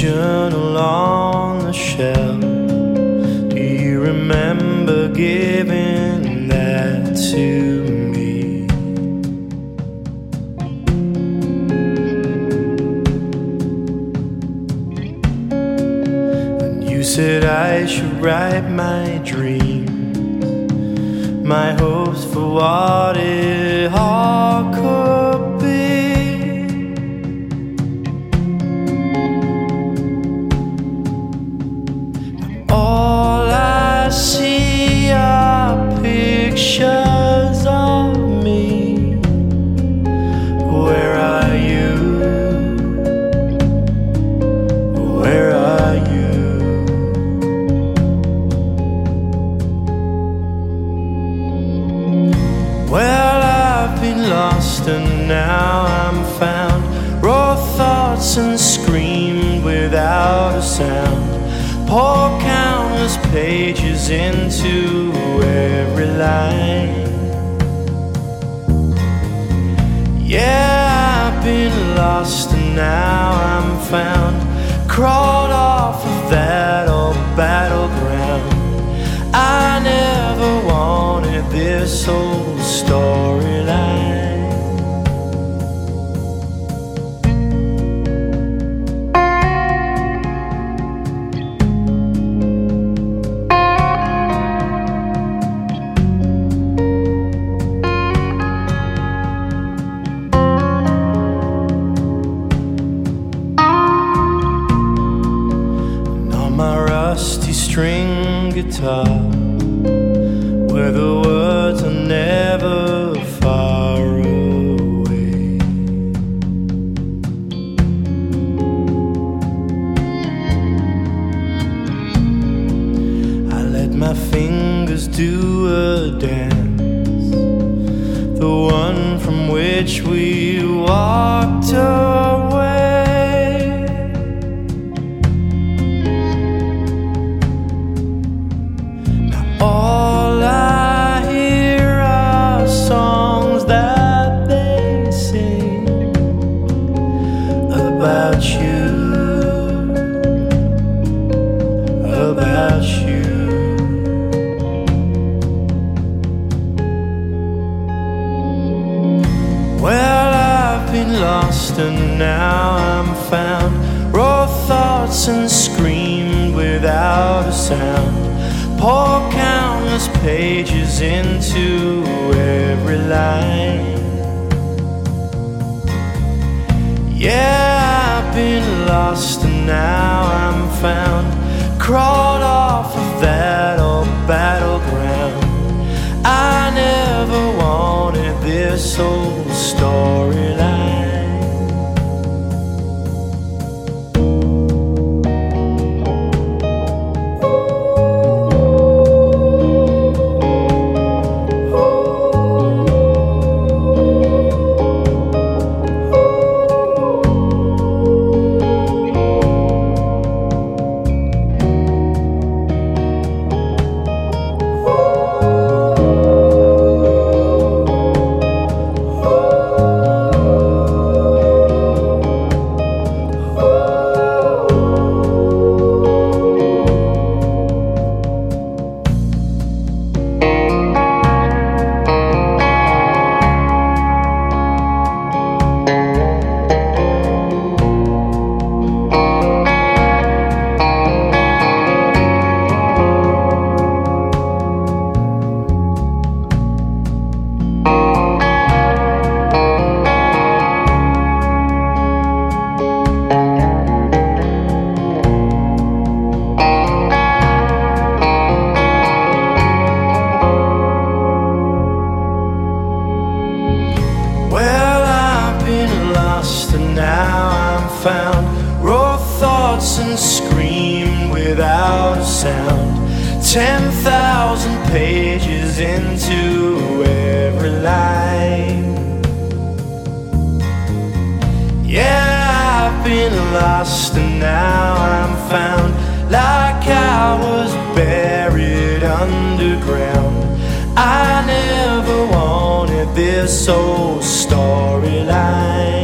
Journal on the shelf. Do you remember giving that to me? And you said I should write my dreams, my hopes for what it all could and now I'm found. Raw thoughts and screamed without a sound. Pour countless pages into every line. Yeah, I've been lost and now I'm found. Crawled off of that old battleground. I never wanted this old storyline. String guitar, where the words are never far away. I let my fingers do a dance, the one from which we walked away. About you, about you. Well, I've been lost and now I'm found. Raw thoughts and screamed without a sound. Pour countless pages into every line. Yeah, lost and now I'm found. Sound. Ten thousand pages into every line. Yeah, I've been lost and now I'm found. Like I was buried underground. I never wanted this old storyline.